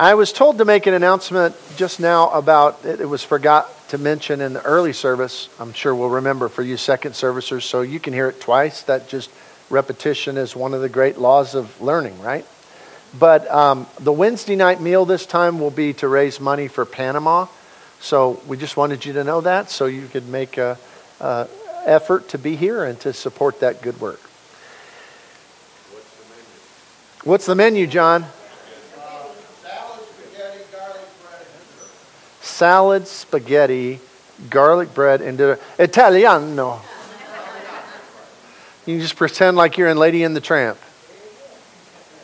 I was told to make an announcement just now about it, was forgot to mention in the early service. I'm sure we'll remember for you second servicers, so you can hear it twice. That just repetition is one of the great laws of learning, right? But um, the Wednesday night meal this time will be to raise money for Panama. So we just wanted you to know that so you could make a, a effort to be here and to support that good work. What's the menu, What's the menu, John? Salad, spaghetti, garlic bread, and Italiano. You just pretend like you're in Lady and the Tramp.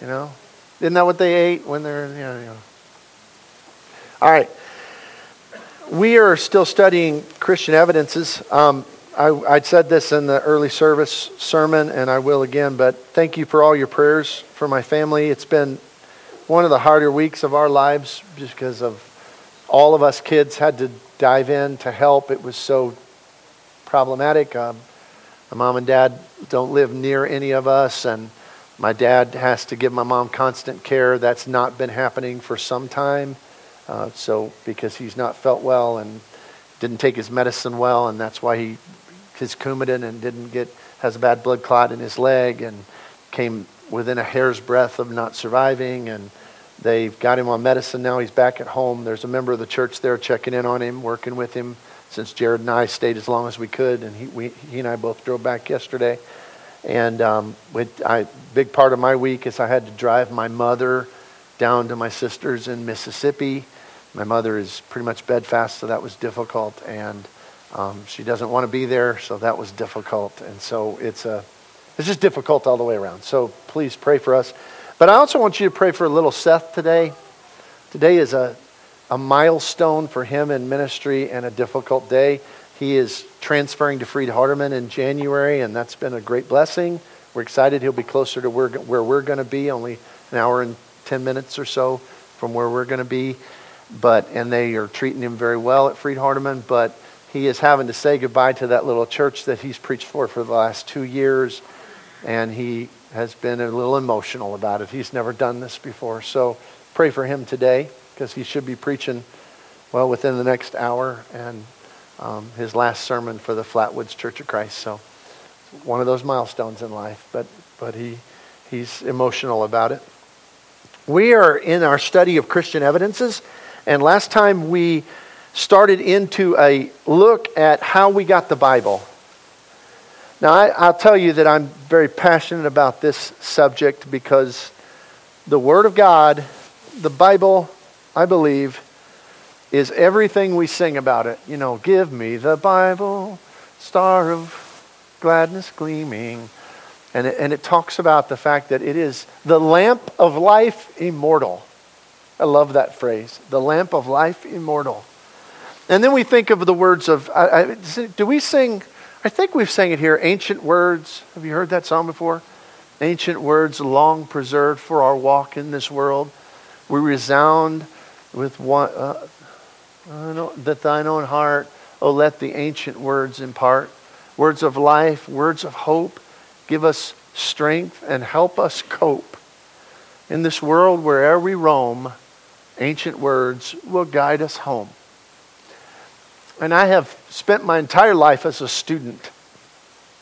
You know? Isn't that what they ate when they're, you know, you know. All right. We are still studying Christian evidences. Um, I, I said this in the early service sermon, and I will again, but thank you for all your prayers for my family. It's been one of the harder weeks of our lives just because of all of us kids had to dive in to help. It was so problematic. Um, my mom and dad don't live near any of us, and my dad has to give my mom constant care. That's not been happening for some time. Uh, so because he's not felt well and didn't take his medicine well, and that's why he his Coumadin and didn't get has a bad blood clot in his leg and came within a hair's breadth of not surviving and They've got him on medicine now. He's back at home. There's a member of the church there checking in on him, working with him since Jared and I stayed as long as we could. And he, we, he and I both drove back yesterday. And um, I, big part of my week is I had to drive my mother down to my sister's in Mississippi. My mother is pretty much bedfast, so that was difficult. And um, she doesn't want to be there, so that was difficult. And so it's, a, it's just difficult all the way around. So please pray for us. But I also want you to pray for a little Seth today. Today is a, a milestone for him in ministry and a difficult day. He is transferring to Freed Hardeman in January, and that's been a great blessing. We're excited he'll be closer to where, where we're going to be, only an hour and 10 minutes or so from where we're going to be. But, and they are treating him very well at Freed Hardeman, but he is having to say goodbye to that little church that he's preached for for the last two years. And he has been a little emotional about it. He's never done this before. So pray for him today because he should be preaching, well, within the next hour and um, his last sermon for the Flatwoods Church of Christ. So one of those milestones in life, but, but he, he's emotional about it. We are in our study of Christian evidences, and last time we started into a look at how we got the Bible. Now, I, will tell you that I'm very passionate about this subject because the Word of God, the Bible, I believe, is everything we sing about it. You know, give me the Bible, star of gladness gleaming. And it, and it talks about the fact that it is the lamp of life immortal. I love that phrase, the lamp of life immortal. And then we think of the words of, I, I, do we sing I think we've sang it here ancient words. Have you heard that song before? Ancient words long preserved for our walk in this world. We resound with one, uh, that thine own heart, oh, let the ancient words impart. Words of life, words of hope, give us strength and help us cope. In this world, wherever we roam, ancient words will guide us home. And I have spent my entire life as a student.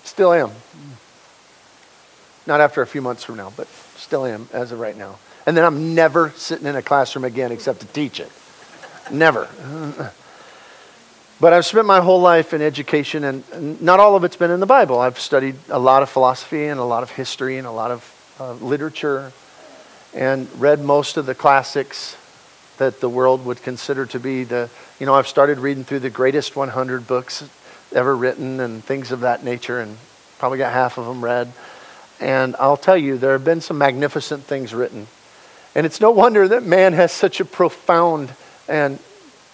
Still am. Not after a few months from now, but still am as of right now. And then I'm never sitting in a classroom again except to teach it. Never. But I've spent my whole life in education, and not all of it's been in the Bible. I've studied a lot of philosophy and a lot of history and a lot of uh, literature and read most of the classics that the world would consider to be the, you know, I've started reading through the greatest 100 books ever written and things of that nature, and probably got half of them read. And I'll tell you, there have been some magnificent things written. And it's no wonder that man has such a profound and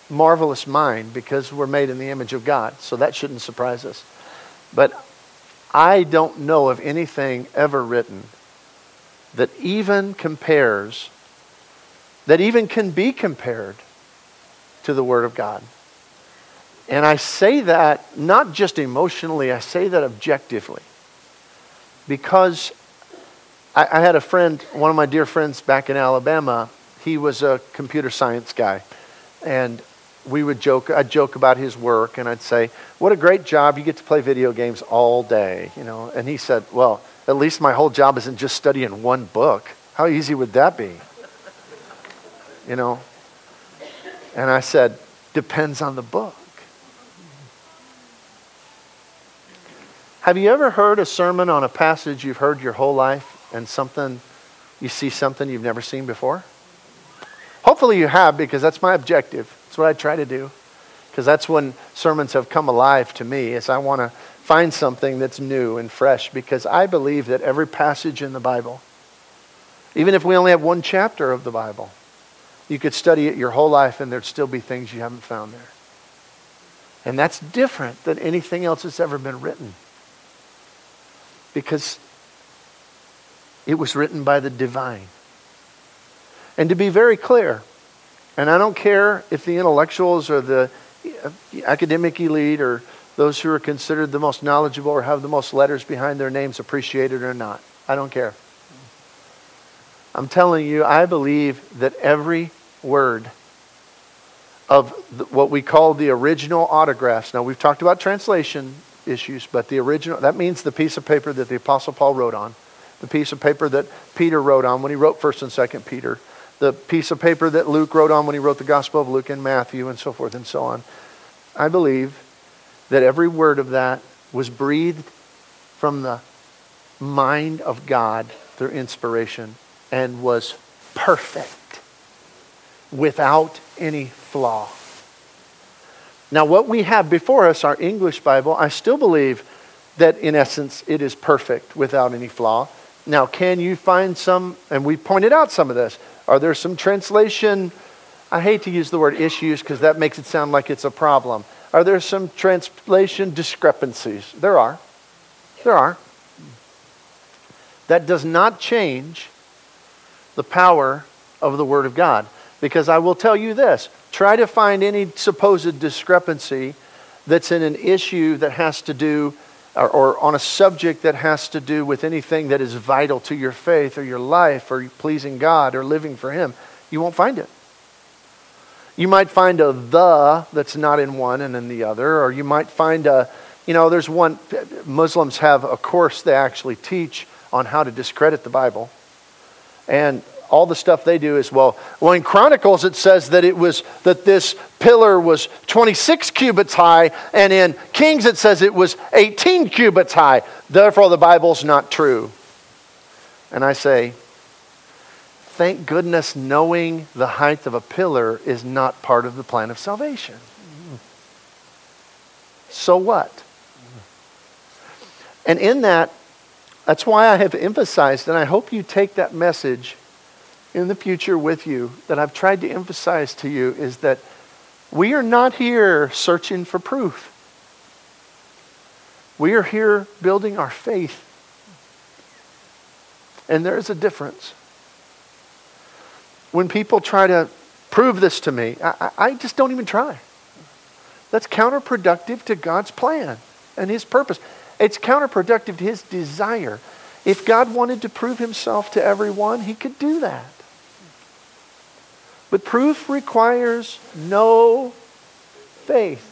marvelous mind because we're made in the image of God. So that shouldn't surprise us. But I don't know of anything ever written that even compares that even can be compared to the Word of God. And I say that not just emotionally, I say that objectively. Because I, I, had a friend, one of my dear friends back in Alabama, he was a computer science guy. And we would joke, I'd joke about his work and I'd say, What a great job. You get to play video games all day, you know. And he said, Well, at least my whole job isn't just studying one book. How easy would that be? You know? And I said, Depends on the book. Have you ever heard a sermon on a passage you've heard your whole life and something, you see something you've never seen before? Hopefully you have because that's my objective. That's what I try to do. Because that's when sermons have come alive to me is I want to find something that's new and fresh because I believe that every passage in the Bible, even if we only have one chapter of the Bible, you could study it your whole life and there'd still be things you haven't found there. And that's different than anything else that's ever been written because it was written by the divine. And to be very clear, and I don't care if the intellectuals or the uh, academic elite or those who are considered the most knowledgeable or have the most letters behind their names appreciate it or not. I don't care. I'm telling you, I believe that every word of what we call the original autographs. Now, we've talked about translation issues, but the original, that means the piece of paper that the Apostle Paul wrote on, the piece of paper that Peter wrote on when he wrote 1st and 2nd Peter, the piece of paper that Luke wrote on when he wrote the Gospel of Luke and Matthew, and so forth and so on. I believe that every word of that was breathed from the mind of God through inspiration and was perfect without any flaw. Now, what we have before us, our English Bible, I still believe that in essence it is perfect without any flaw. Now, can you find some, and we pointed out some of this, are there some translation, I hate to use the word issues because that makes it sound like it's a problem. Are there some translation discrepancies? There are. There are. That does not change the power of the Word of God. Because I will tell you this try to find any supposed discrepancy that's in an issue that has to do, or, or, on a subject that has to do with anything that is vital to your faith or your life or pleasing God or living for Him. You won't find it. You might find a the that's not in one and in the other, or you might find a, you know, there's one, Muslims have a course they actually teach on how to discredit the Bible. And all the stuff they do is well. Well in chronicles it says that it was that this pillar was 26 cubits high and in kings it says it was 18 cubits high. Therefore the bible's not true. And i say thank goodness knowing the height of a pillar is not part of the plan of salvation. So what? And in that that's why i have emphasized and i hope you take that message in the future with you that I've tried to emphasize to you is that we are not here searching for proof. We are here building our faith. And there is a difference. When people try to prove this to me, I, I just don't even try. That's counterproductive to God's plan and His purpose. It's counterproductive to His desire. If God wanted to prove Himself to everyone, He could do that. But proof requires no faith.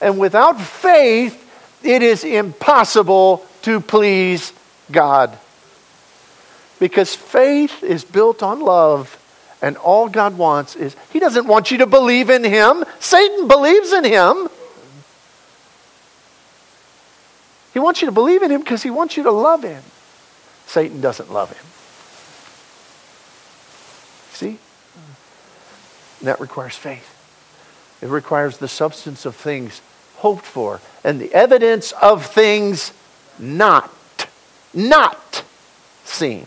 And without faith, it is impossible to please God. Because faith is built on love, and all God wants is, He doesn't want you to believe in Him. Satan believes in Him. He wants you to believe in Him because He wants you to love Him. Satan doesn't love Him. See? And that requires faith. It requires the substance of things hoped for and the evidence of things not, not seen.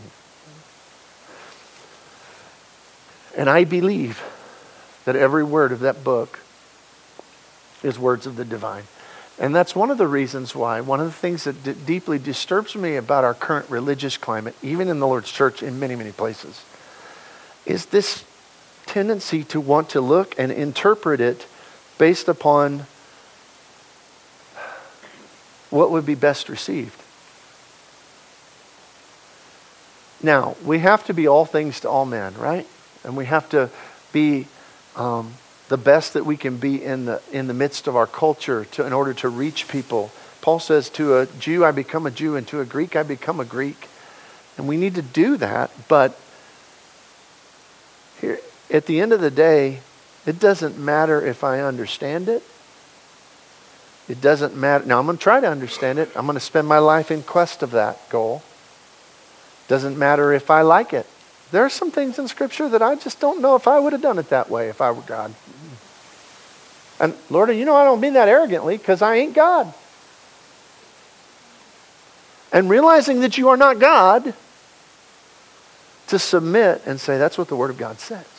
And I believe that every word of that book is words of the divine. And that's one of the reasons why, one of the things that d- deeply disturbs me about our current religious climate, even in the Lord's church in many, many places, is this tendency to want to look and interpret it based upon what would be best received. Now, we have to be all things to all men, right? and we have to be um, the best that we can be in the, in the midst of our culture to, in order to reach people. Paul says, To a Jew, I become a Jew, and to a Greek, I become a Greek. And we need to do that, but here, at the end of the day, it doesn't matter if I understand it. It doesn't matter. Now, I'm going to try to understand it. I'm going to spend my life in quest of that goal. Doesn't matter if I like it. There are some things in Scripture that I just don't know if I would have done it that way if I were God. And Lord, you know I don't mean that arrogantly because I ain't God. And realizing that you are not God, to submit and say, that's what the Word of God says.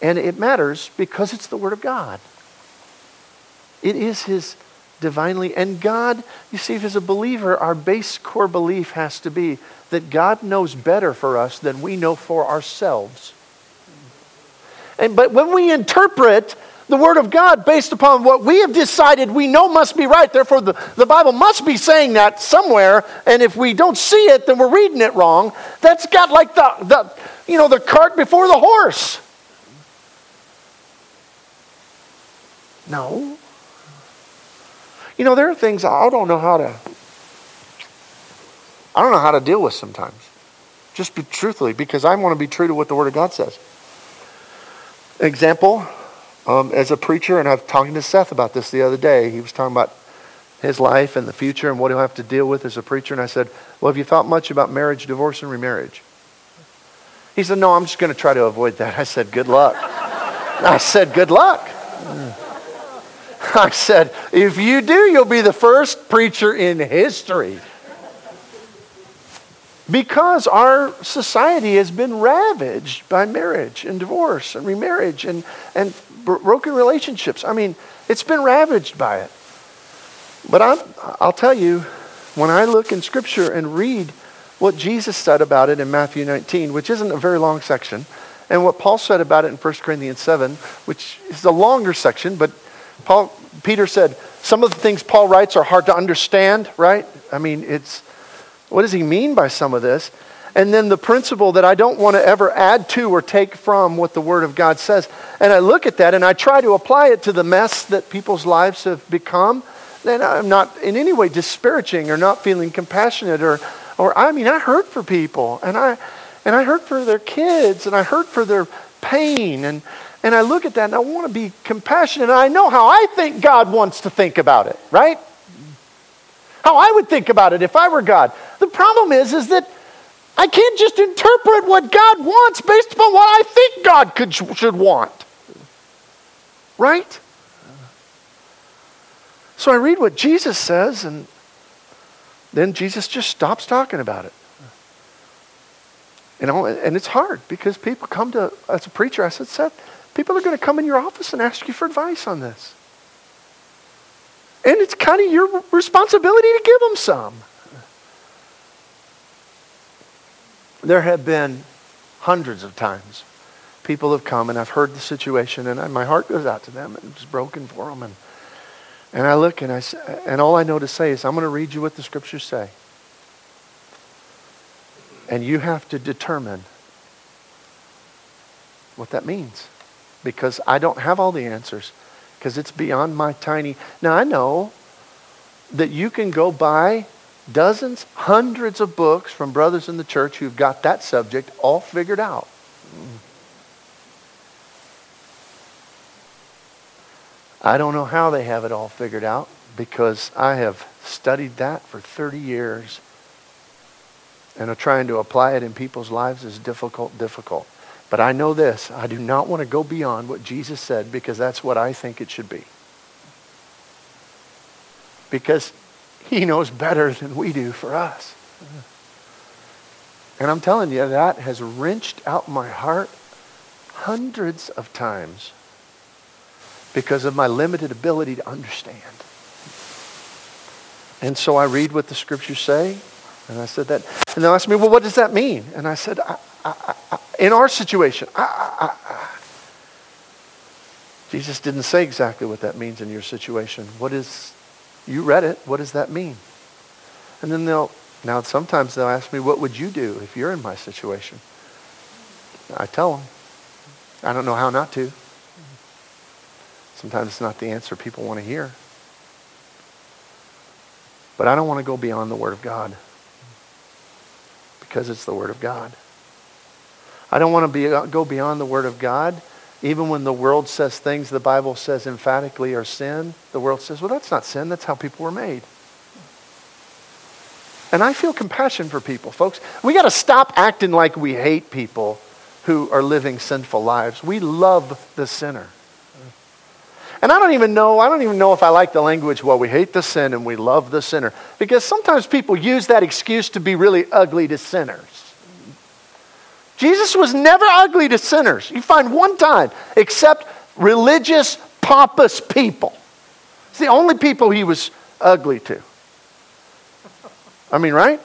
And it matters because it's the Word of God. It is His divinely. And God, you see, as a believer, our base core belief has to be that God knows better for us than we know for ourselves. And, but when we interpret the Word of God based upon what we have decided we know must be right, therefore the, the Bible must be saying that somewhere, and if we don't see it, then we're reading it wrong. That's got like the, the you know, the cart before the horse. No. You know, there are things I don't know how to I don't know how to deal with sometimes. Just be truthfully, because I want to be true to what the Word of God says. Example, um, as a preacher, and I was talking to Seth about this the other day. He was talking about his life and the future and what he'll have to deal with as a preacher. And I said, Well, have you thought much about marriage, divorce, and remarriage? He said, No, I'm just going to try to avoid that. I said, Good luck. I said, Good luck. I said, If you do, you'll be the first preacher in history because our society has been ravaged by marriage and divorce and remarriage and, and broken relationships. I mean, it's been ravaged by it. But I'm, I'll tell you, when I look in Scripture and read what Jesus said about it in Matthew 19, which isn't a very long section, and what Paul said about it in 1 Corinthians 7, which is a longer section, but Paul, Peter said some of the things Paul writes are hard to understand, right? I mean, it's what does he mean by some of this? And then the principle that I don't want to ever add to or take from what the Word of God says. And I look at that and I try to apply it to the mess that people's lives have become. And I'm not in any way disparaging or not feeling compassionate or, or I mean, I hurt for people and I, and I hurt for their kids and I hurt for their pain. And, and I look at that and I want to be compassionate. And I know how I think God wants to think about it, right? how I would think about it if I were God. The problem is, is that I can't just interpret what God wants based upon what I think God could, should want. Right? So I read what Jesus says, and then Jesus just stops talking about it. You know, and it's hard because people come to, as a preacher, I said, Seth, people are going to come in your office and ask you for advice on this. And it's kind of your responsibility to give them some. There have been hundreds of times people have come and I've heard the situation and I, my heart goes out to them and it's broken for them. And, and I look and, I, and all I know to say is, I'm going to read you what the scriptures say. And you have to determine what that means. Because I don't have all the answers because it's beyond my tiny. Now, I know that you can go buy dozens, hundreds of books from brothers in the church who've got that subject all figured out. I don't know how they have it all figured out because I have studied that for 30 years. And trying to apply it in people's lives is difficult, difficult. But I know this I do not want to go beyond what Jesus said because that's what I think it should be. Because he knows better than we do for us. And I'm telling you, that has wrenched out my heart hundreds of times because of my limited ability to understand. And so I read what the scriptures say, and I said that. And they asked me, well, what does that mean? And I said, I, I, I, in our situation, Jesus didn't say exactly what that means in your situation. What is, you read it, what does that mean? And then they'll, now sometimes they'll ask me, what would you do if you're in my situation? I tell them. I don't know how not to. Sometimes it's not the answer people want to hear. But I don't want to go beyond the Word of God because it's the Word of God. I don't want to be, uh, go beyond the Word of God. Even when the world says things the Bible says emphatically are sin, the world says, well, that's not sin. That's how people were made. And I feel compassion for people, folks. We got to stop acting like we hate people who are living sinful lives. We love the sinner. And I don't even know, I don't even know if I like the language, well, we hate the sin and we love the sinner. Because sometimes people use that excuse to be really ugly to sinners. Jesus was never ugly to sinners. You find one time, except religious, pompous people. It's the only people he was ugly to. I mean, right?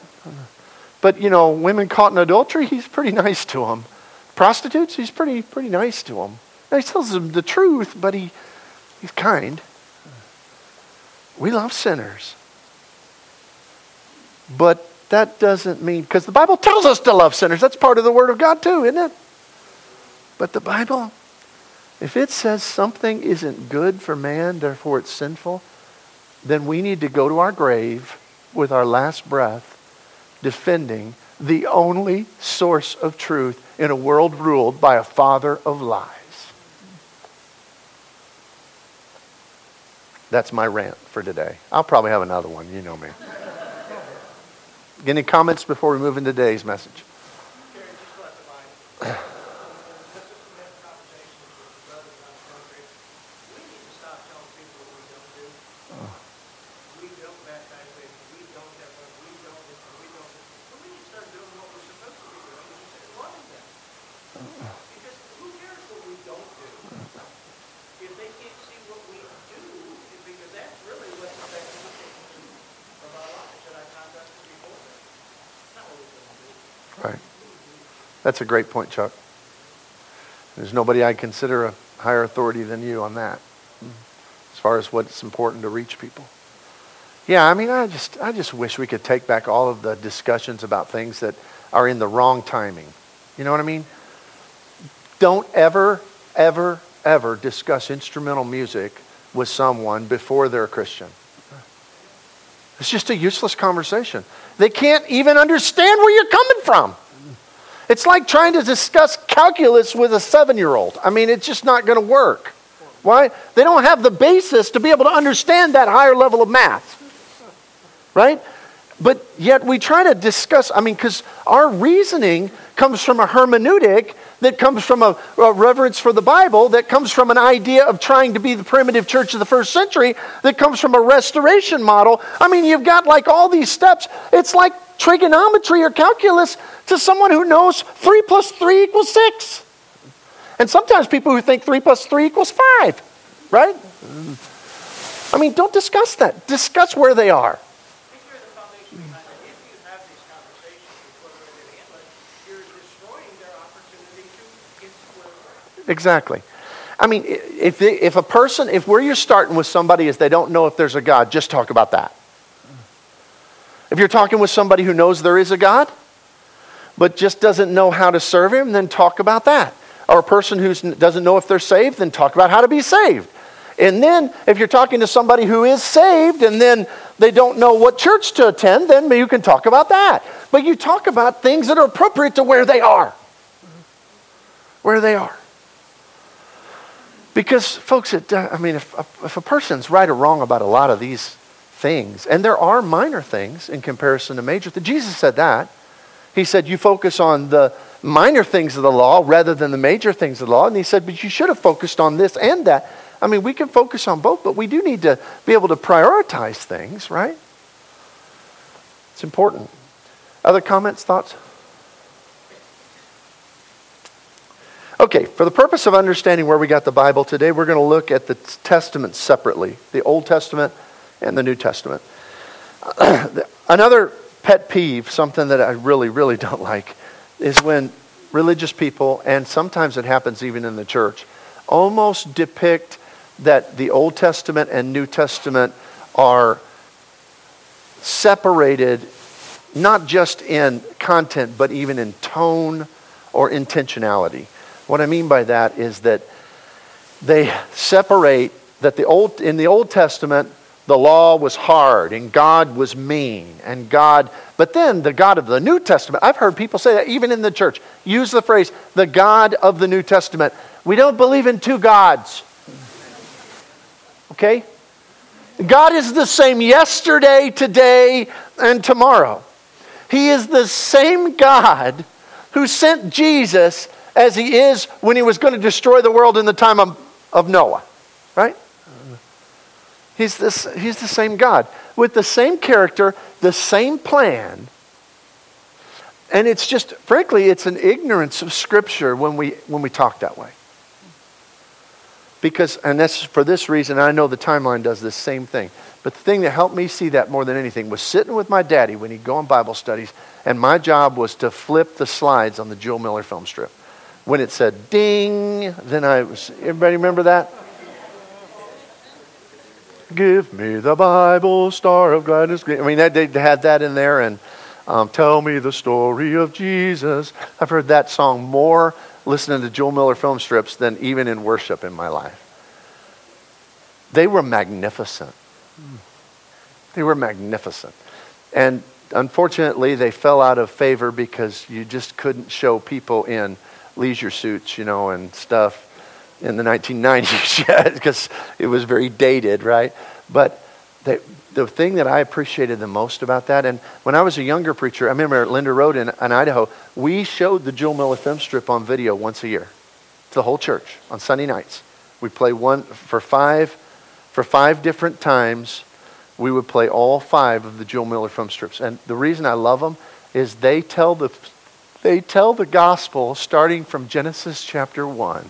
But, you know, women caught in adultery, he's pretty nice to them. Prostitutes, he's pretty, pretty nice to them. Now, he tells them the truth, but he, he's kind. We love sinners. But that doesn't mean, because the Bible tells us to love sinners. That's part of the Word of God, too, isn't it? But the Bible, if it says something isn't good for man, therefore it's sinful, then we need to go to our grave with our last breath defending the only source of truth in a world ruled by a father of lies. That's my rant for today. I'll probably have another one. You know me. Any comments before we move into today's message? That's a great point, Chuck. There's nobody I consider a higher authority than you on that, as far as what's important to reach people. Yeah, I mean, I just, I just wish we could take back all of the discussions about things that are in the wrong timing. You know what I mean? Don't ever, ever, ever discuss instrumental music with someone before they're a Christian. It's just a useless conversation. They can't even understand where you're coming from. It's like trying to discuss calculus with a seven year old. I mean, it's just not going to work. Why? They don't have the basis to be able to understand that higher level of math. Right? But yet we try to discuss, I mean, because our reasoning comes from a hermeneutic that comes from a, a, reverence for the Bible, that comes from an idea of trying to be the primitive church of the first century, that comes from a restoration model. I mean, you've got like all these steps. It's like trigonometry or calculus to someone who knows 3 plus 3 equals 6. And sometimes people who think 3 plus 3 equals 5, right? I mean, don't discuss that. Discuss where they are. Exactly. I mean, if, if a person, if where you're starting with somebody is they don't know if there's a God, just talk about that. If you're talking with somebody who knows there is a God, but just doesn't know how to serve Him, then talk about that. Or a person who doesn't know if they're saved, then talk about how to be saved. And then, if you're talking to somebody who is saved and then they don't know what church to attend, then you can talk about that. But you talk about things that are appropriate to where they are. Where they are. Because, folks, it, uh, I mean, if, if a person's right or wrong about a lot of these things, and there are minor things in comparison to major things, Jesus said that. He said, You focus on the minor things of the law rather than the major things of the law. And he said, But you should have focused on this and that. I mean, we can focus on both, but we do need to be able to prioritize things, right? It's important. Other comments, thoughts? Okay, for the purpose of understanding where we got the Bible today, we're going to look at the Testaments separately the Old Testament and the New Testament. Another pet peeve, something that I really, really don't like, is when religious people, and sometimes it happens even in the church, almost depict that the Old Testament and New Testament are separated not just in content, but even in tone or intentionality. What I mean by that is that they separate that the old in the Old Testament the law was hard and God was mean and God but then the God of the New Testament I've heard people say that even in the church use the phrase the God of the New Testament. We don't believe in two gods. Okay? God is the same yesterday today and tomorrow. He is the same God who sent Jesus as he is when he was going to destroy the world in the time of, of Noah right He's, this, he's the same God with the same character, the same plan. And it's just, frankly, it's an ignorance of Scripture when we, when we talk that way. Because, and that's for this reason, I know the timeline does the same thing. But the thing that helped me see that more than anything was sitting with my daddy when he'd go on Bible studies, and my job was to flip the slides on the Jule Miller film strip. When it said ding, then I was, everybody remember that? Give me the Bible, star of gladness. I mean, they had that in there, and um, tell me the story of Jesus. I've heard that song more listening to Jule Miller film strips than even in worship in my life. They were magnificent. They were magnificent. And unfortunately, they fell out of favor because you just couldn't show people in leisure suits, you know, and stuff in the 1990s yet because it was very dated, right? But the, the thing that I appreciated the most about that, and when I was a younger preacher, I remember at Linda Road in, in Idaho, we showed the Jule Miller film strip on video once a year to the whole church on Sunday nights. We play one for five, for five different times. We would play all five of the Jule Miller film strips, and the reason I love them is they tell the they tell the gospel starting from Genesis chapter one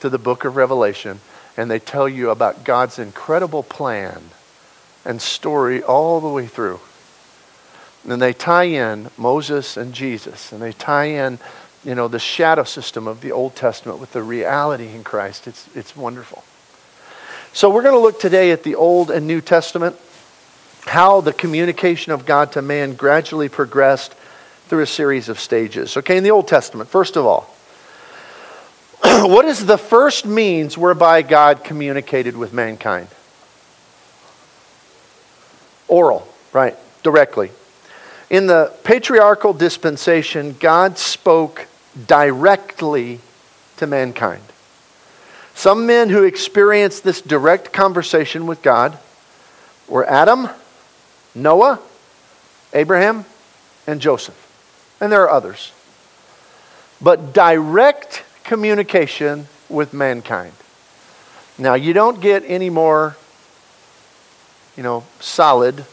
to the book of Revelation, and they tell you about God's incredible plan and story all the way through. And they tie in Moses and Jesus, and they tie in, you know, the shadow system of the Old Testament with the reality in Christ. It's, it's wonderful. So we're going to look today at the Old and New Testament, how the communication of God to man gradually progressed through a series of stages. Okay, in the Old Testament, first of all, what is the first means whereby God communicated with mankind? Oral, right, directly. In the patriarchal dispensation, God spoke directly to mankind. Some men who experienced this direct conversation with God were Adam, Noah, Abraham, and Joseph. And there are others. But direct communication with mankind. Now, you don't get any more, you know, solid,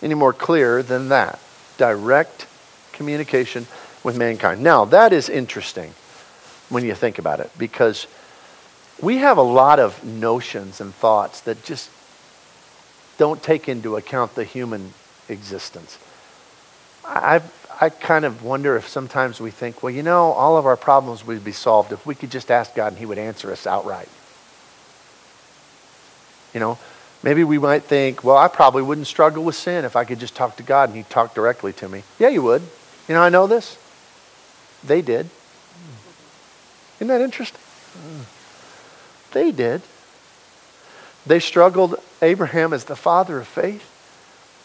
any more clear than that. Direct communication with mankind. Now, that is interesting when you think about it because we have a lot of notions and thoughts that just don't take into account the human existence. I've, I kind of wonder if sometimes we think, well, you know, all of our problems would be solved if we could just ask God and He would answer us outright. You know, maybe we might think, well, I probably wouldn't struggle with sin if I could just talk to God and He'd talk directly to me. Yeah, you would. You know, I know this. They did. Isn't that interesting? They did. They struggled. Abraham as the father of faith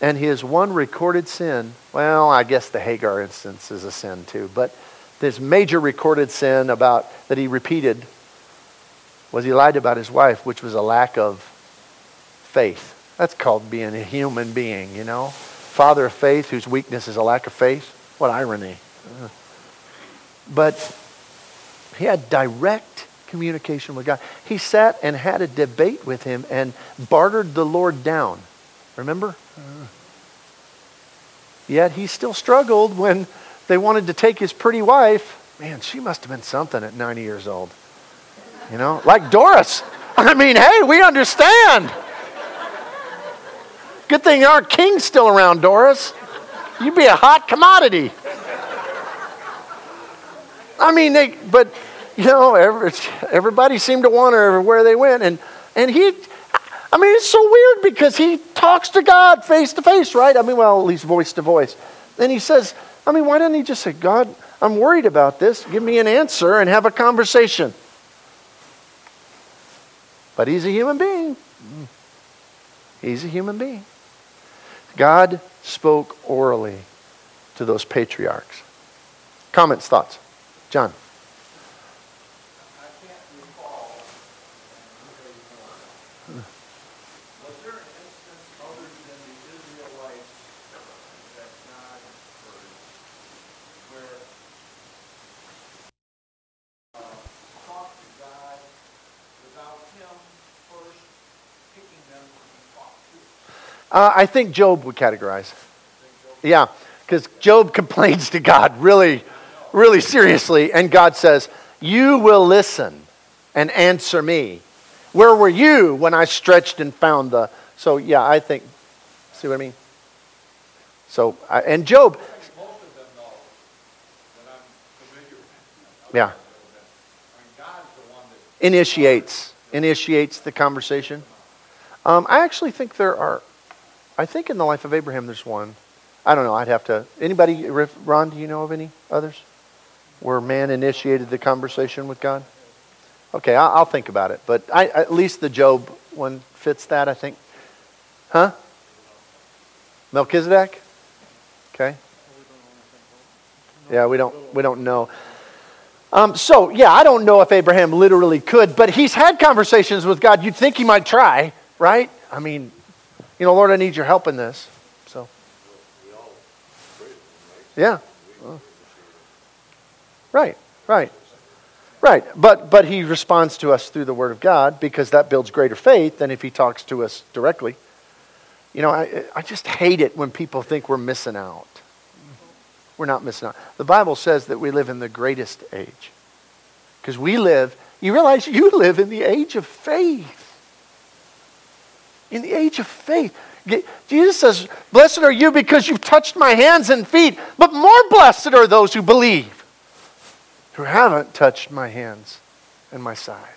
and his one recorded sin, well, I guess the Hagar instance is a sin too, but this major recorded sin about that he repeated was he lied about his wife, which was a lack of faith. That's called being a human being, you know. Father of faith whose weakness is a lack of faith. What irony. But he had direct communication with God. He sat and had a debate with him and bartered the Lord down. Remember? Yet he still struggled when they wanted to take his pretty wife. Man, she must have been something at 90 years old. You know, like Doris. I mean, hey, we understand. Good thing our king's still around, Doris. You'd be a hot commodity. I mean, they, but, you know, every, everybody seemed to want her everywhere they went. And, and he, I mean, it's so weird because he talks to God face to face, right? I mean, well, at least voice to voice. Then he says, I mean, why doesn't he just say, God, I'm worried about this. Give me an answer and have a conversation. But he's a human being. He's a human being. God spoke orally to those patriarchs. Comments, thoughts? John. Uh, I think Job would categorize. Yeah, because Job complains to God really, really seriously, and God says, You will listen and answer me. Where were you when I stretched and found the. So, yeah, I think. See what I mean? So, and Job. Yeah. Initiates initiates the conversation. Um, I actually think there are I think in the life of Abraham there's one. I don't know. I'd have to. Anybody, Ron, do you know of any others where man initiated the conversation with God? Okay, I'll, think about it. But I, at least the Job one fits that, I think. Huh? Melchizedek? Okay. Yeah, we don't we don't know. Um, so yeah, I don't know if Abraham literally could, but he's had conversations with God. You'd think he might try, right? I mean, you know, Lord, I need your help in this. So, yeah. Right, right. Right, but, but he responds to us through the Word of God because that builds greater faith than if he talks to us directly. You know, I, I just hate it when people think we're missing out. We're not missing out. The Bible says that we live in the greatest age because we live, you realize you live in the age of faith in the age of faith. Jesus says, Blessed are you because you've touched my hands and feet, but more blessed are those who believe, who haven't touched my hands and my side.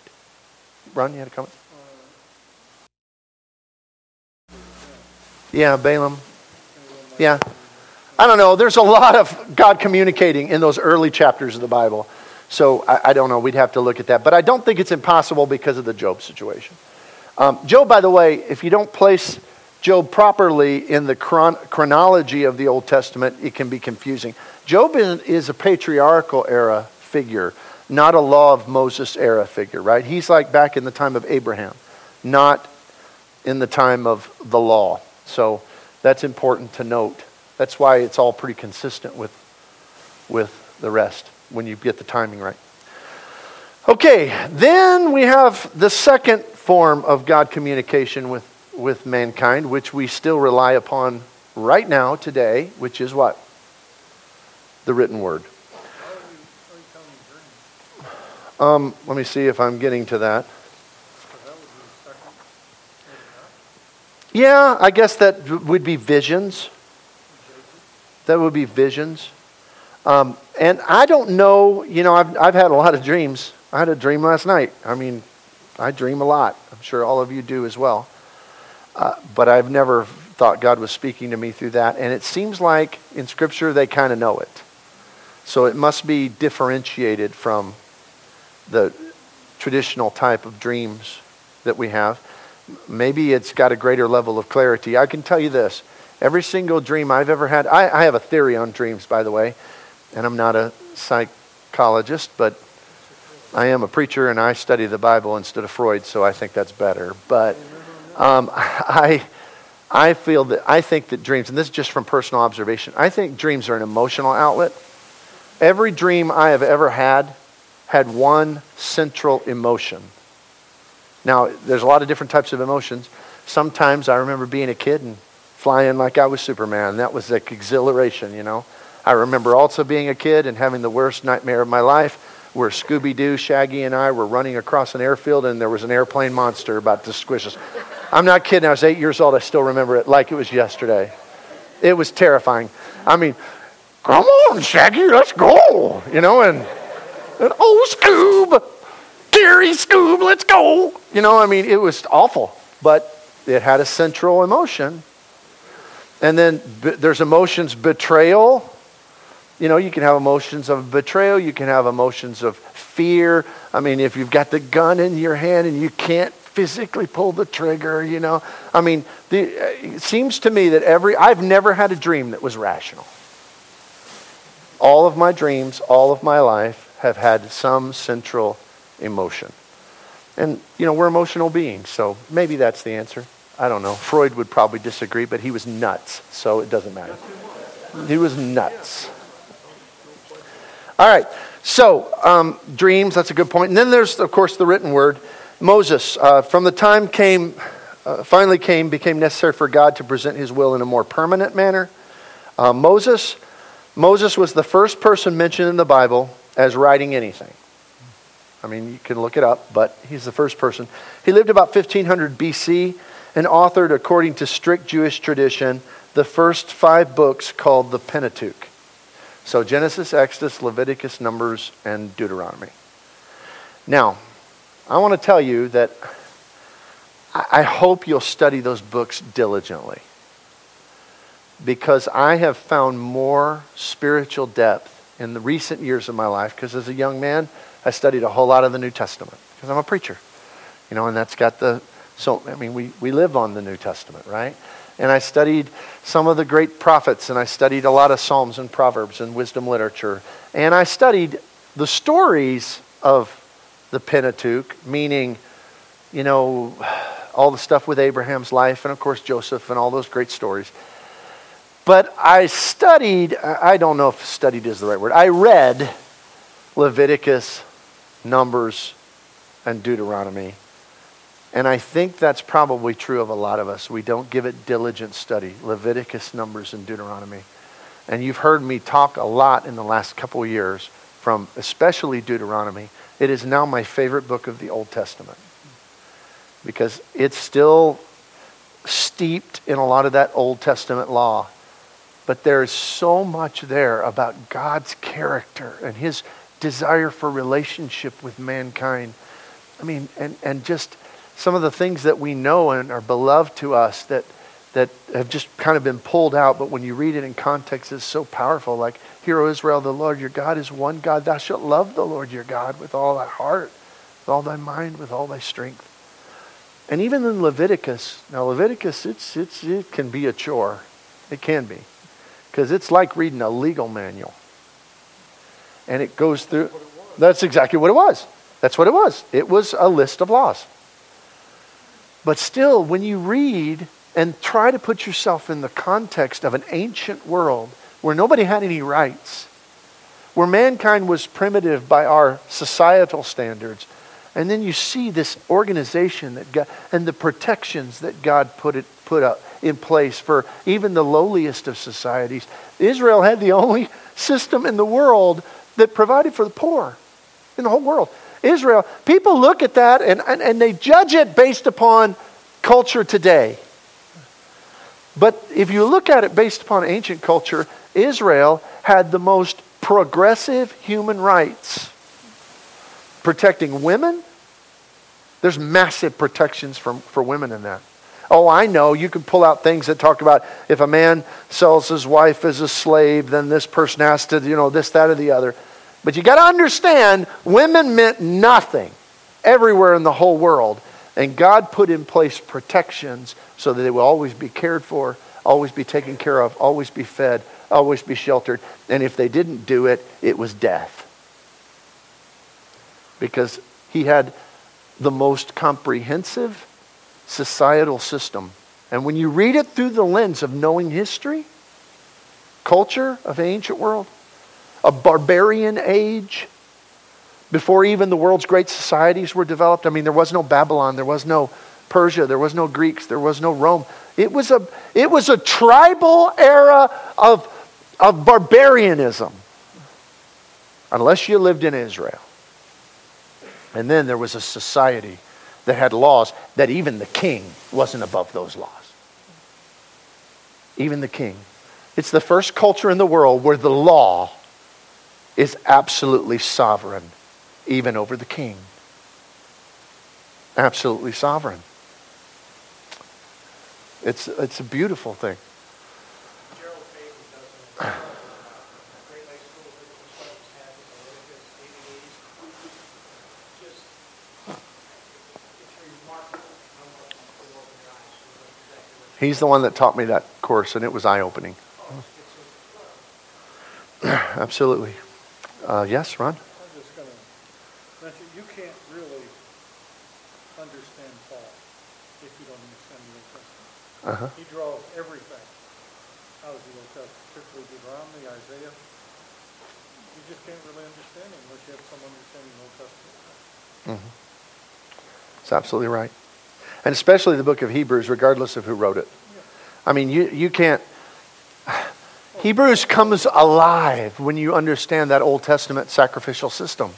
Ron, you had a comment? Yeah, Balaam. Yeah. I don't know. There's a lot of God communicating in those early chapters of the Bible. So I, I don't know. We'd have to look at that. But I don't think it's impossible because of the Job situation. Um, Job, by the way, if you don't place Job properly in the chron- chronology of the Old Testament, it can be confusing. Job is, is a patriarchal era figure, not a law of Moses era figure, right? He's like back in the time of Abraham, not in the time of the law. So that's important to note. That's why it's all pretty consistent with, with the rest when you get the timing right. Okay, then we have the second form of God communication with, with mankind, which we still rely upon right now, today, which is what? The written word. Um, let me see if I'm getting to that. Yeah, I guess that would be visions. That would be visions. Um, and I don't know, you know, I've, I've had a lot of dreams. I had a dream last night. I mean, I dream a lot. I'm sure all of you do as well. Uh, but I've never thought God was speaking to me through that. And it seems like in Scripture they kind of know it. So it must be differentiated from the traditional type of dreams that we have. Maybe it's got a greater level of clarity. I can tell you this every single dream I've ever had, I, I have a theory on dreams, by the way, and I'm not a psychologist, but I am a preacher and I study the Bible instead of Freud, so I think that's better. But um, I, I feel that I think that dreams, and this is just from personal observation, I think dreams are an emotional outlet. Every dream I have ever had had one central emotion. Now, there's a lot of different types of emotions. Sometimes I remember being a kid and flying like I was Superman. That was like exhilaration, you know. I remember also being a kid and having the worst nightmare of my life where Scooby Doo, Shaggy, and I were running across an airfield and there was an airplane monster about to squish us. I'm not kidding. I was eight years old. I still remember it like it was yesterday. It was terrifying. I mean, come on, Shaggy, let's go. You know, and, and oh, Scoob, Gary Scoob, let's go. You know, I mean, it was awful, but it had a central emotion. And then there's emotions betrayal, You know, you can have emotions of betrayal, you can have emotions of fear. I mean, if you've got the gun in your hand and you can't physically pull the trigger, you know. I mean, the, it seems to me that every, I've never had a dream that was rational. All of my dreams, all of my life have had some central emotion. And, you know, we're emotional beings, so maybe that's the answer. I don't know. Freud would probably disagree, but he was nuts, so it doesn't matter. He was nuts. All right, so um, dreams, that's a good point. And then there's, of course, the written word. Moses, uh, from the time came, uh, finally came, became necessary for God to present his will in a more permanent manner. Uh, Moses, Moses was the first person mentioned in the Bible as writing anything. I mean, you can look it up, but he's the first person. He lived about 1500 BC and authored, according to strict Jewish tradition, the first five books called the Pentateuch. So Genesis, Exodus, Leviticus, Numbers, and Deuteronomy. Now, I want to tell you that I hope you'll study those books diligently because I have found more spiritual depth in the recent years of my life because as a young man, I studied a whole lot of the New Testament because I'm a preacher, you know, and that's got the, so, I mean, we, we live on the New Testament, right? And I studied some of the great prophets, and I studied a lot of Psalms and Proverbs and wisdom literature. And I studied the stories of the Pentateuch, meaning, you know, all the stuff with Abraham's life, and of course Joseph, and all those great stories. But I studied, I don't know if studied is the right word, I read Leviticus, Numbers, and Deuteronomy. And I think that's probably true of a lot of us. We don't give it diligent study Leviticus, Numbers, and Deuteronomy. And you've heard me talk a lot in the last couple years from especially Deuteronomy. It is now my favorite book of the Old Testament because it's still steeped in a lot of that Old Testament law. But there is so much there about God's character and his desire for relationship with mankind. I mean, and, and just some of the things that we know and are beloved to us that, that have just kind of been pulled out, but when you read it in context, it's so powerful. Like, Hear, O Israel, the Lord your God is one God. Thou shalt love the Lord your God with all thy heart, with all thy mind, with all thy strength. And even in Leviticus, now Leviticus, it's, it's, it can be a chore. It can be. Because it's like reading a legal manual and it goes through. That's exactly what it was. That's what it was. It was a list of laws. But still, when you read and try to put yourself in the context of an ancient world where nobody had any rights, where mankind was primitive by our societal standards, and then you see this organization that God, and the protections that God put it put up in place for even the lowliest of societies. Israel had the only system in the world that provided for the poor in the whole world. Israel, people look at that and, and, and they judge it based upon culture today. But if you look at it based upon ancient culture, Israel had the most progressive human rights. Protecting women, there's massive protections for, for women in that. Oh, I know. You can pull out things that talk about if a man sells his wife as a slave, then this person has to, you know, this, that, or the other. But you got to understand, women meant nothing everywhere in the whole world. And God put in place protections so that they will always be cared for, always be taken care of, always be fed, always be sheltered. And if they didn't do it, it was death. Because he had the most comprehensive societal system. And when you read it through the lens of knowing history, culture of ancient world, a barbarian age, before even the world's great societies were developed, I mean, there was no Babylon, there was no Persia, there was no Greeks, there was no Rome. It was a, it was a tribal era of, of barbarianism, unless you lived in Israel. And then there was a society that had laws that even the king wasn't above those laws. Even the king. It's the first culture in the world where the law is absolutely sovereign, even over the king. Absolutely sovereign. It's, it's a beautiful thing. He's the one that taught me that course, and it was eye opening. Absolutely. Uh, yes, Ron? I'm just going to mention, you can't really understand Paul if you don't understand the Old Testament. Uh-huh. He draws everything out of the Old Testament, particularly Deuteronomy, Isaiah. You just can't really understand it unless you have some understanding of the Old Testament. Mm-hmm. That's absolutely right. And especially the book of Hebrews, regardless of who wrote it. I mean, you, you can't. Hebrews comes alive when you understand that Old Testament sacrificial system.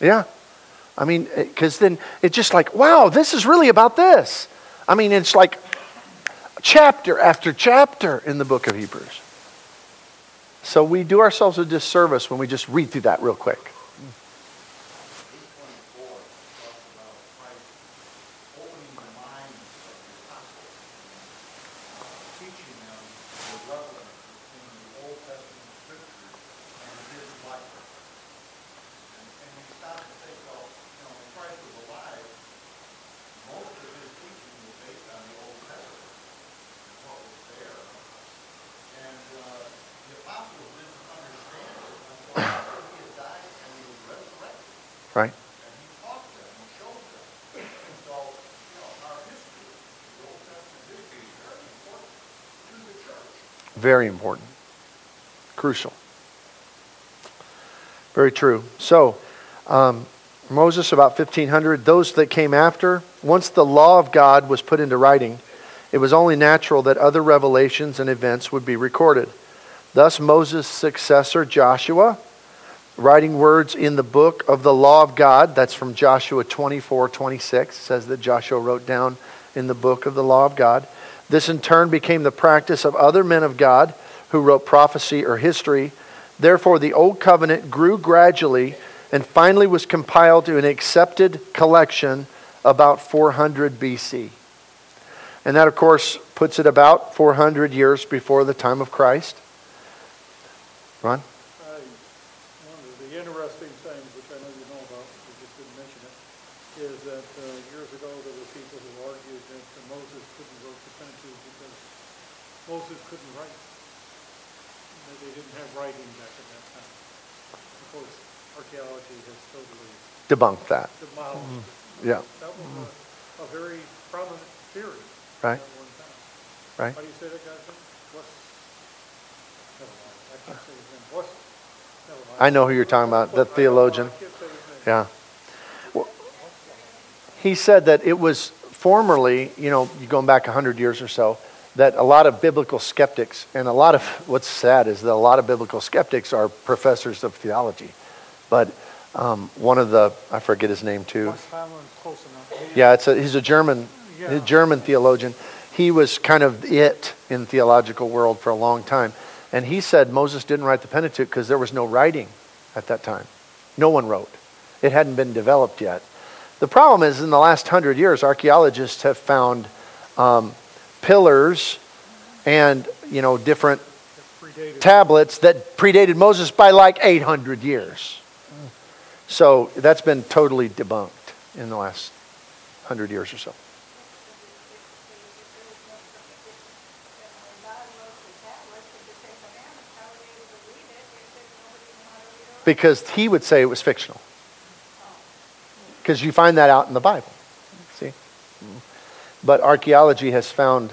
Yeah. I mean, because then it's just like, wow, this is really about this. I mean, it's like chapter after chapter in the book of Hebrews. So we do ourselves a disservice when we just read through that real quick. Right? Very important. Crucial. Very true. So, um, Moses, about 1500, those that came after, once the law of God was put into writing, it was only natural that other revelations and events would be recorded. Thus, Moses' successor, Joshua, writing words in the book of the law of God, that's from Joshua 24 26, says that Joshua wrote down in the book of the law of God. This in turn became the practice of other men of God who wrote prophecy or history. Therefore, the Old Covenant grew gradually and finally was compiled to an accepted collection about 400 BC. And that, of course, puts it about 400 years before the time of Christ. Ron? I, one of the interesting things, which I know you know about, you just didn't mention it, is that uh, years ago there were people who argued that uh, Moses couldn't write the Pentateuch because Moses couldn't write. That they didn't have writing back at that time. Of course, archaeology has totally Debunk that. demolished it. Yeah. That was a, a very prominent theory Right. at one time. Right? How do you say that guy's name? Wes? Never mind. I can't say his name. Wes? Never mind. I know who you're talking about, the I know, theologian. I can't say his name. Yeah. Well, he said that it was formerly, you know, going back 100 years or so, that a lot of biblical skeptics, and a lot of what's sad is that a lot of biblical skeptics are professors of theology. But um, one of the, I forget his name too. Wes Hamlin's close enough. He- Yeah, it's a, he's a German, Yeah. a German theologian. He was kind of it in theological world for a long time. And he said Moses didn't write the Pentateuch because there was no writing at that time. No one wrote. It hadn't been developed yet. The problem is, in the last hundred years, archaeologists have found um, pillars and you know different tablets that predated Moses by like 800 years. So that's been totally debunked in the last hundred years or so. Because he would say it was fictional. Because you find that out in the Bible. See? But archaeology has found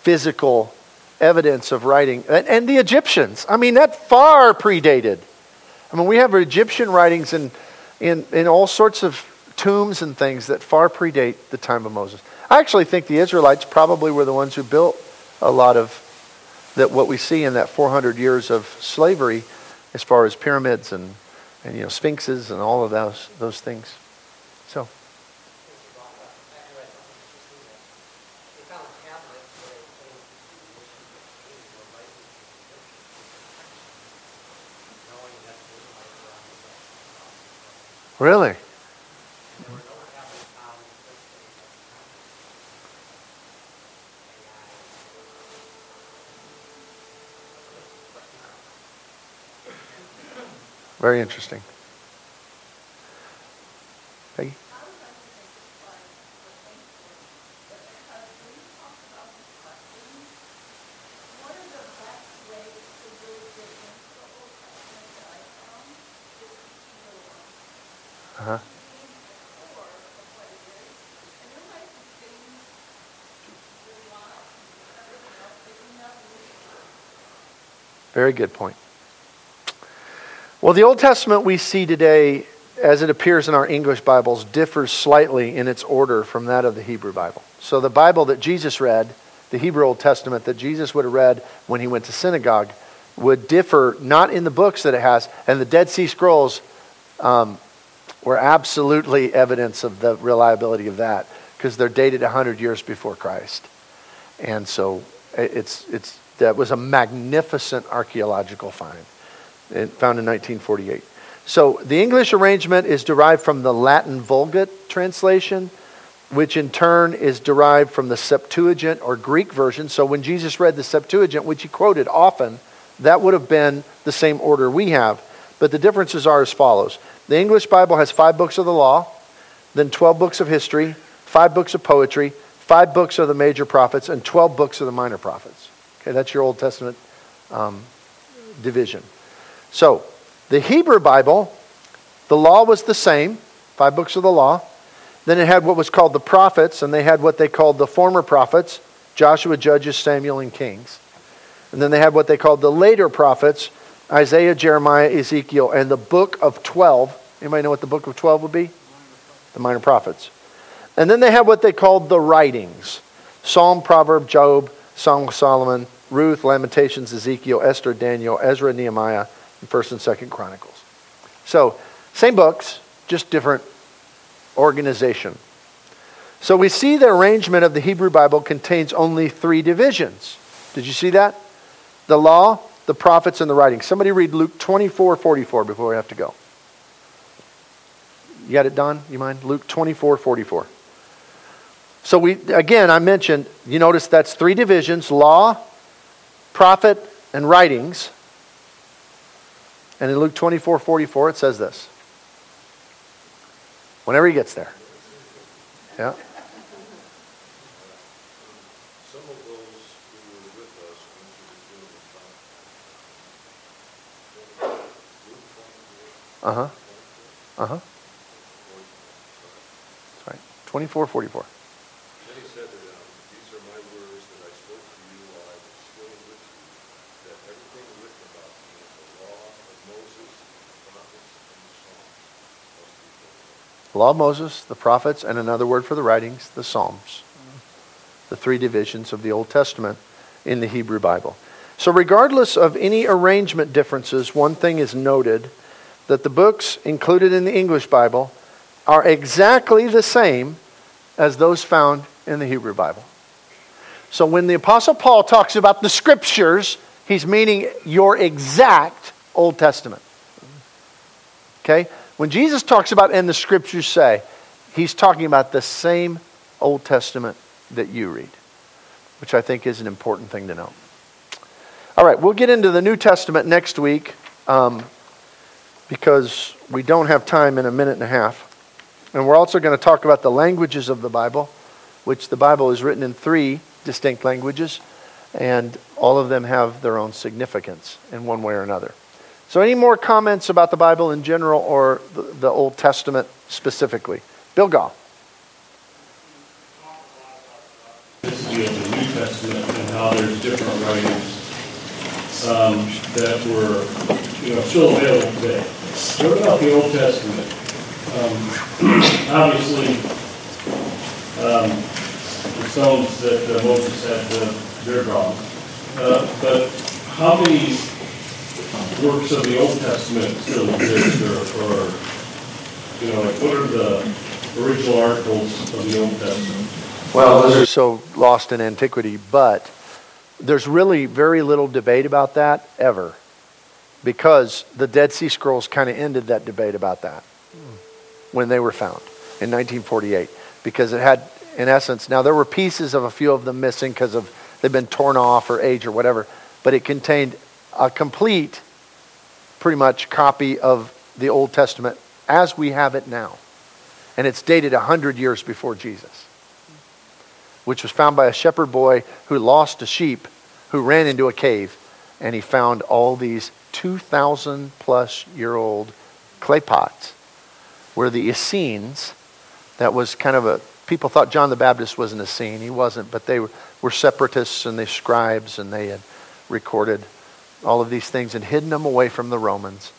physical evidence of writing. And, and the Egyptians, I mean, that far predated. I mean, we have Egyptian writings in, in, in all sorts of tombs and things that far predate the time of Moses. I actually think the Israelites probably were the ones who built a lot of that what we see in that 400 years of slavery as far as pyramids and, and you know sphinxes and all of those those things. So really, very interesting. Peggy? Uh-huh. Very good point. Well, the Old Testament we see today, as it appears in our English Bibles, differs slightly in its order from that of the Hebrew Bible. So, the Bible that Jesus read, the Hebrew Old Testament that Jesus would have read when he went to synagogue, would differ not in the books that it has, and the Dead Sea Scrolls um, were absolutely evidence of the reliability of that because they're dated 100 years before Christ. And so it's, it's, that was a magnificent archaeological find found in 1948. So the English arrangement is derived from the Latin Vulgate translation, which in turn is derived from the Septuagint or Greek version. So when Jesus read the Septuagint, which he quoted often, that would have been the same order we have. But the differences are as follows the English Bible has five books of the law, then 12 books of history, five books of poetry, five books of the major prophets, and 12 books of the minor prophets. Okay, that's your Old Testament um, division. So, the Hebrew Bible, the law was the same, five books of the law. Then it had what was called the prophets, and they had what they called the former prophets Joshua, Judges, Samuel, and Kings. And then they had what they called the later prophets Isaiah, Jeremiah, Ezekiel, and the book of 12. Anybody know what the book of 12 would be? The minor prophets. And then they had what they called the writings Psalm, Proverb, Job, Song of Solomon, Ruth, Lamentations, Ezekiel, Esther, Daniel, Ezra, Nehemiah, and 1st and 2nd Chronicles. So, same books, just different organization. So we see the arrangement of the Hebrew Bible contains only three divisions. Did you see that? The law, the prophets, and the writings. Somebody read Luke 24 44 before we have to go. You got it done? You mind? Luke 24 44. So we again I mentioned, you notice that's three divisions, law, prophet, and writings. And in Luke 24 44, it says this. Whenever he gets there. Yeah. Uh huh. Uh huh. That's right. 24 44. Then he said to them, These are my words that I spoke to you while I was still with you, that everything written about me in the law of Moses, the prophets, and the Psalms must be fulfilled. The law of Moses, the prophets, and another word for the writings, the Psalms. The three divisions of the Old Testament in the Hebrew Bible. So, regardless of any arrangement differences, one thing is noted that the books included in the English Bible are exactly the same as those found in the Hebrew Bible. So when the Apostle Paul talks about the scriptures, he's meaning your exact Old Testament. Okay? When Jesus talks about and the scriptures say, he's talking about the same Old Testament that you read, which I think is an important thing to know. All right, we'll get into the New Testament next week. Um, because we don't have time in a minute and a half. And we're also going to talk about the languages of the Bible, which the Bible is written in three distinct languages, and all of them have their own significance in one way or another. So, any more comments about the Bible in general or the, the Old Testament specifically? Bill deal with the New Testament and how there's different writings um, that were, you know, still available today. What about the Old Testament? Um, obviously, um, the stones that uh, Moses had, uh, they're gone. Uh, but how many works of the Old Testament still exist, or, or you know, like what are the original articles of the Old Testament? Well, those are so lost in antiquity, but there's really very little debate about that ever because the Dead Sea Scrolls kind of ended that debate about that when they were found in 1948 because it had, in essence, now there were pieces of a few of them missing because of they've been torn off or age or whatever, but it contained a complete, pretty much, copy of the Old Testament as we have it now. And it's dated 100 years before Jesus, which was found by a shepherd boy who lost a sheep who ran into a cave and he found all these 2,000 plus year old clay pots where the Essenes. That was kind of a, people thought John the Baptist was an Essene. He wasn't, but they were, were separatists and they scribes and they had recorded all of these things and hidden them away from the Romans.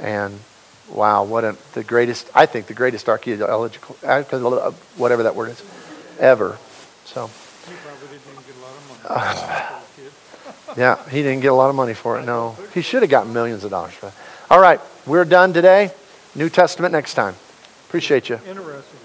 And wow, what a, the greatest, I think the greatest archaeological, uh, whatever that word is, ever. So, for yeah, he didn't get a lot of money for it, no. He should have gotten millions of dollars for it. All right, we're done today. New Testament next time. Appreciate you. Interesting.